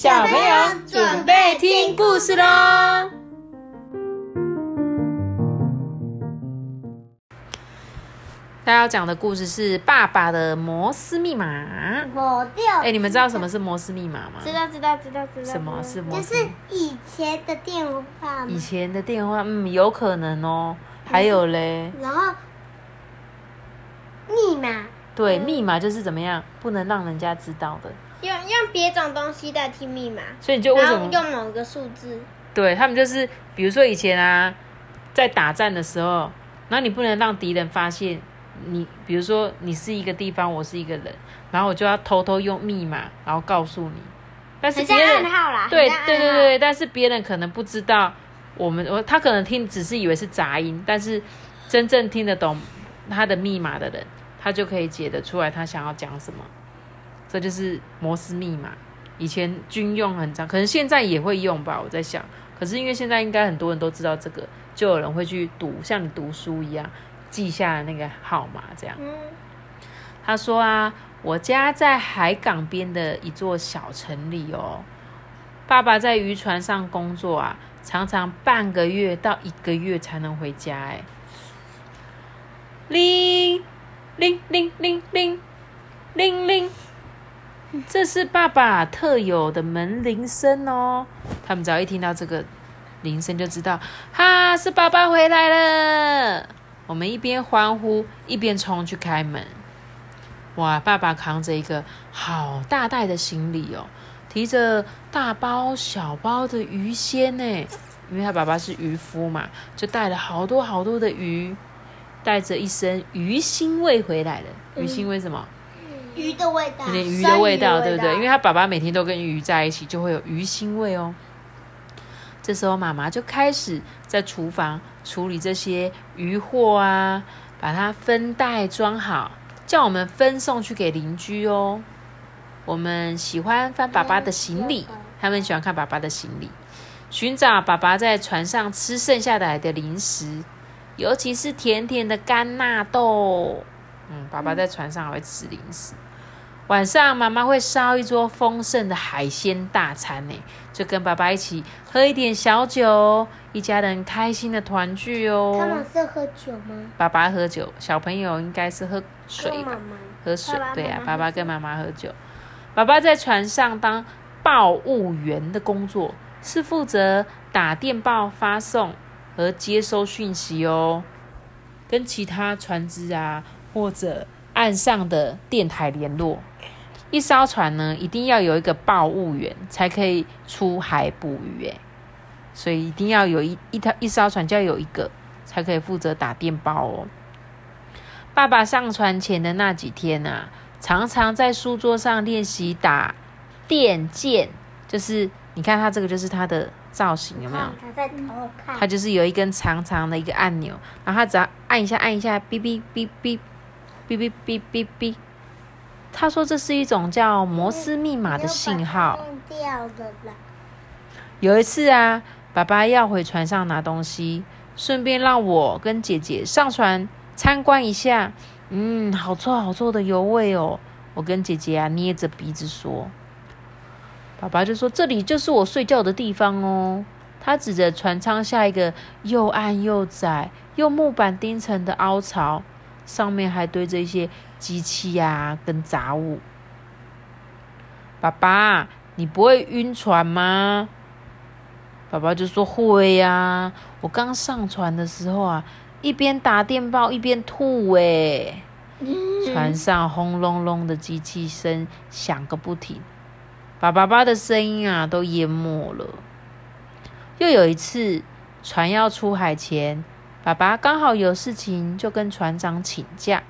小朋友准备听故事喽！他要讲的故事是《爸爸的摩斯密码》。哎，你们知道什么是摩斯密码吗？知道，知道，知道，知道。什么是摩斯？就是以前的电话。以前的电话，嗯，有可能哦。还有嘞。然后，密码。对，密码就是怎么样，不能让人家知道的。用用别种东西代替密码，所以你就为什么用某个数字？对他们就是，比如说以前啊，在打战的时候，然后你不能让敌人发现。你比如说，你是一个地方，我是一个人，然后我就要偷偷用密码，然后告诉你。但是别人对对对对，但是别人可能不知道我们，我他可能听只是以为是杂音，但是真正听得懂他的密码的人，他就可以解得出来他想要讲什么。这就是摩斯密码，以前军用很长，可能现在也会用吧。我在想，可是因为现在应该很多人都知道这个，就有人会去读，像你读书一样。记下那个号码，这样。他说啊，我家在海港边的一座小城里哦。爸爸在渔船上工作啊，常常半个月到一个月才能回家。哎，铃铃铃铃铃铃铃，这是爸爸特有的门铃声哦。他们只要一听到这个铃声，就知道哈，是爸爸回来了。我们一边欢呼，一边冲去开门。哇！爸爸扛着一个好大袋的行李哦，提着大包小包的鱼鲜呢。因为他爸爸是渔夫嘛，就带了好多好多的鱼，带着一身鱼腥味回来了。鱼腥味什么？鱼的味道，有点鱼的味道，对不对？因为他爸爸每天都跟鱼在一起，就会有鱼腥味哦。这时候，妈妈就开始在厨房处理这些鱼货啊，把它分袋装好，叫我们分送去给邻居哦。我们喜欢翻爸爸的行李，他们喜欢看爸爸的行李，寻找爸爸在船上吃剩下来的零食，尤其是甜甜的干纳豆。嗯，爸爸在船上还会吃零食。晚上妈妈会烧一桌丰盛的海鲜大餐呢，就跟爸爸一起喝一点小酒，一家人开心的团聚哦。他们是喝酒吗？爸爸喝酒，小朋友应该是喝水吧？喝水，对啊，爸爸跟妈妈喝酒。爸爸在船上当报务员的工作，是负责打电报发送和接收讯息哦，跟其他船只啊或者岸上的电台联络。一艘船呢，一定要有一个报务员才可以出海捕鱼诶，所以一定要有一一条一艘船就要有一个才可以负责打电报哦。爸爸上船前的那几天啊，常常在书桌上练习打电键，就是你看它这个就是它的造型有没有？它在偷看。就是有一根长长的一个按钮，然后只要按一下，按一下，哔哔哔哔，哔哔哔哔哔。他说：“这是一种叫摩斯密码的信号。”有一次啊，爸爸要回船上拿东西，顺便让我跟姐姐上船参观一下。嗯，好臭好臭的油味哦！我跟姐姐啊捏着鼻子说。爸爸就说：“这里就是我睡觉的地方哦。”他指着船舱下一个又暗又窄、用木板钉成的凹槽。上面还堆着一些机器呀，跟杂物。爸爸，你不会晕船吗？爸爸就说会呀。我刚上船的时候啊，一边打电报一边吐哎。船上轰隆隆的机器声响个不停，把爸爸的声音啊都淹没了。又有一次，船要出海前。爸爸刚好有事情，就跟船长请假，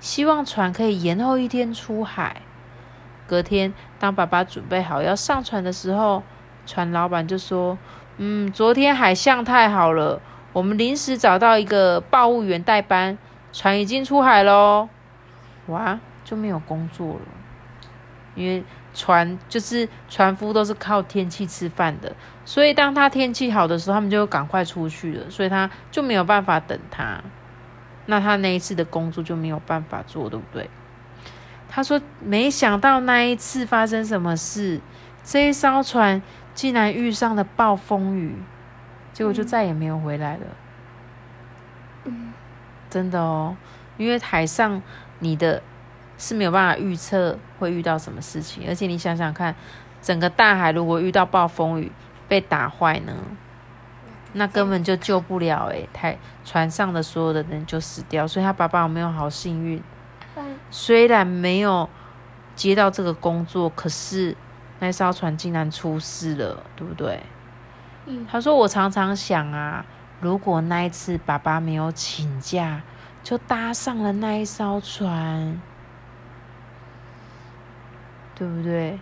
希望船可以延后一天出海。隔天，当爸爸准备好要上船的时候，船老板就说：“嗯，昨天海象太好了，我们临时找到一个报务员代班，船已经出海喽。”哇，就没有工作了，因为。船就是船夫都是靠天气吃饭的，所以当他天气好的时候，他们就赶快出去了，所以他就没有办法等他。那他那一次的工作就没有办法做，对不对？他说：“没想到那一次发生什么事，这一艘船竟然遇上了暴风雨，结果就再也没有回来了。嗯真的哦，因为海上你的是没有办法预测会遇到什么事情，而且你想想看，整个大海如果遇到暴风雨被打坏呢，那根本就救不了诶，台船上的所有的人就死掉。所以他爸爸有没有好幸运？虽然没有接到这个工作，可是那艘船竟然出事了，对不对？他说：“我常常想啊。”如果那一次爸爸没有请假，就搭上了那一艘船，对不对？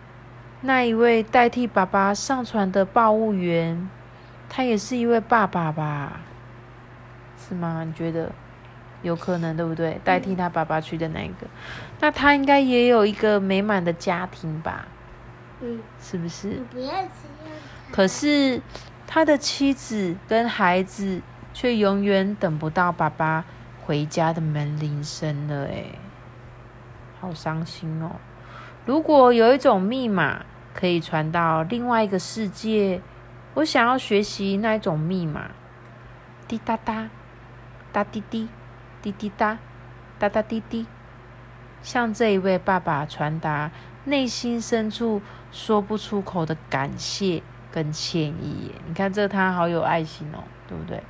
那一位代替爸爸上船的报务员，他也是一位爸爸吧？是吗？你觉得有可能对不对？代替他爸爸去的那一个，那他应该也有一个美满的家庭吧？嗯，是不是？不要这样。可是。他的妻子跟孩子却永远等不到爸爸回家的门铃声了，哎，好伤心哦！如果有一种密码可以传到另外一个世界，我想要学习那一种密码。滴答答，哒滴滴，滴滴答，哒哒滴滴，向这一位爸爸传达内心深处说不出口的感谢。跟歉意，你看这他好有爱心哦，对不对？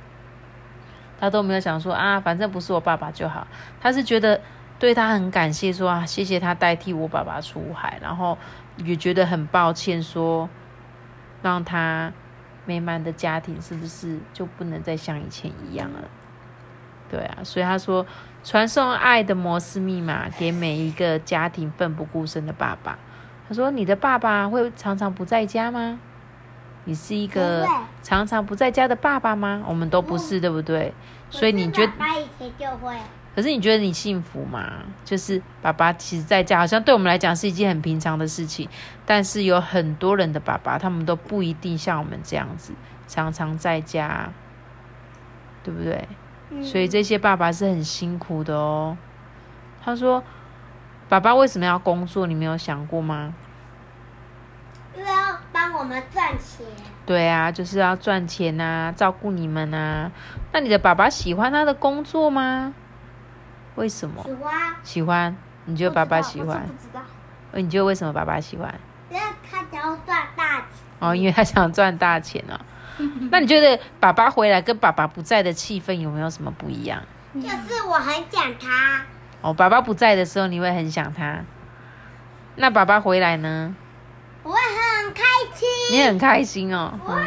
他都没有想说啊，反正不是我爸爸就好。他是觉得对他很感谢，说啊，谢谢他代替我爸爸出海，然后也觉得很抱歉，说让他美满的家庭是不是就不能再像以前一样了？对啊，所以他说传送爱的摩斯密码给每一个家庭奋不顾身的爸爸。他说你的爸爸会常常不在家吗？你是一个常常不在家的爸爸吗？我们都不是，对不对？所以你觉得？爸爸以前就会。可是你觉得你幸福吗？就是爸爸其实在家，好像对我们来讲是一件很平常的事情。但是有很多人的爸爸，他们都不一定像我们这样子，常常在家，对不对？所以这些爸爸是很辛苦的哦。他说：“爸爸为什么要工作？你没有想过吗？”因为要帮我们赚钱。对啊，就是要赚钱呐，照顾你们呐。那你的爸爸喜欢他的工作吗？为什么？喜欢。喜欢？你觉得爸爸喜欢？不知道。你觉得为什么爸爸喜欢？因为他想要赚大钱。哦，因为他想赚大钱哦。那你觉得爸爸回来跟爸爸不在的气氛有没有什么不一样？就是我很想他。哦，爸爸不在的时候你会很想他。那爸爸回来呢？我很开心，你很开心哦。我我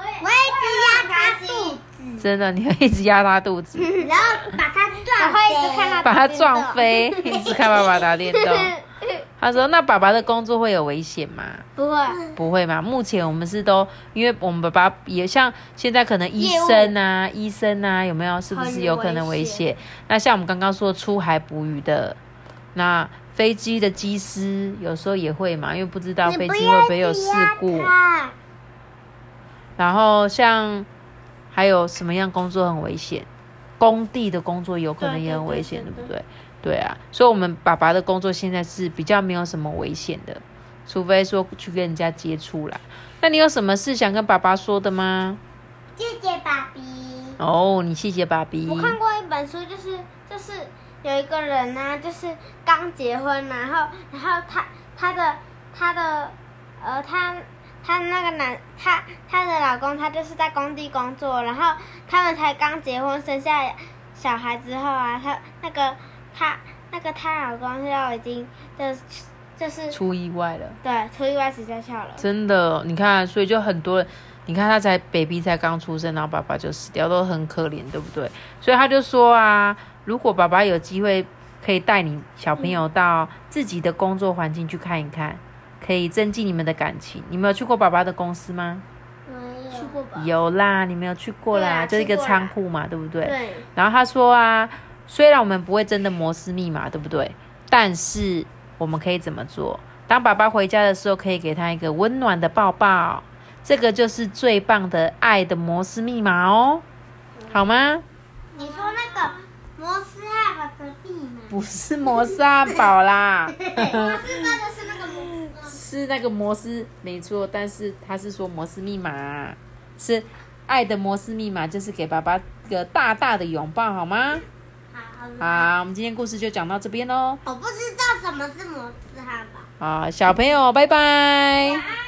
我一直压他肚子，真的，你会一直压他肚子，然后把他撞飞，把他撞飞，一直看爸爸打电动。他说：“那爸爸的工作会有危险吗？”不会，不会吗？目前我们是都，因为我们爸爸也像现在可能医生啊，医生啊，有没有？是不是有可能危险？那像我们刚刚说出海捕鱼的，那。飞机的机师有时候也会嘛，因为不知道飞机会不会有事故。然后像还有什么样工作很危险？工地的工作有可能也很危险，对不对？对啊，所以我们爸爸的工作现在是比较没有什么危险的，除非说去跟人家接触啦。那你有什么事想跟爸爸说的吗？谢谢爸比。哦，你谢谢爸比。我看过一本书，就是就是。有一个人呢，就是刚结婚，然后，然后他他的他的呃，他他那个男她她的老公，他就是在工地工作，然后他们才刚结婚，生下小孩之后啊，她那个她那个她老公就已经就就是出意外了，对，出意外死在校了。真的，你看，所以就很多人，你看他才 baby 才刚出生，然后爸爸就死掉，都很可怜，对不对？所以他就说啊。如果爸爸有机会可以带你小朋友到自己的工作环境去看一看，可以增进你们的感情。你没有去过爸爸的公司吗？没有去过吧？有啦，你没有去过啦，就是一个仓库嘛，对不对？对。然后他说啊，虽然我们不会真的摩斯密码，对不对？但是我们可以怎么做？当爸爸回家的时候，可以给他一个温暖的抱抱，这个就是最棒的爱的摩斯密码哦，好吗？你说那个。摩斯汉堡的密码不是摩斯汉堡啦，是那个摩斯。没错，但是他是说摩斯密码是爱的摩斯密码，就是给爸爸一个大大的拥抱，好吗？好，好，我们今天故事就讲到这边喽。我不知道什么是摩斯汉堡。好，小朋友，拜拜。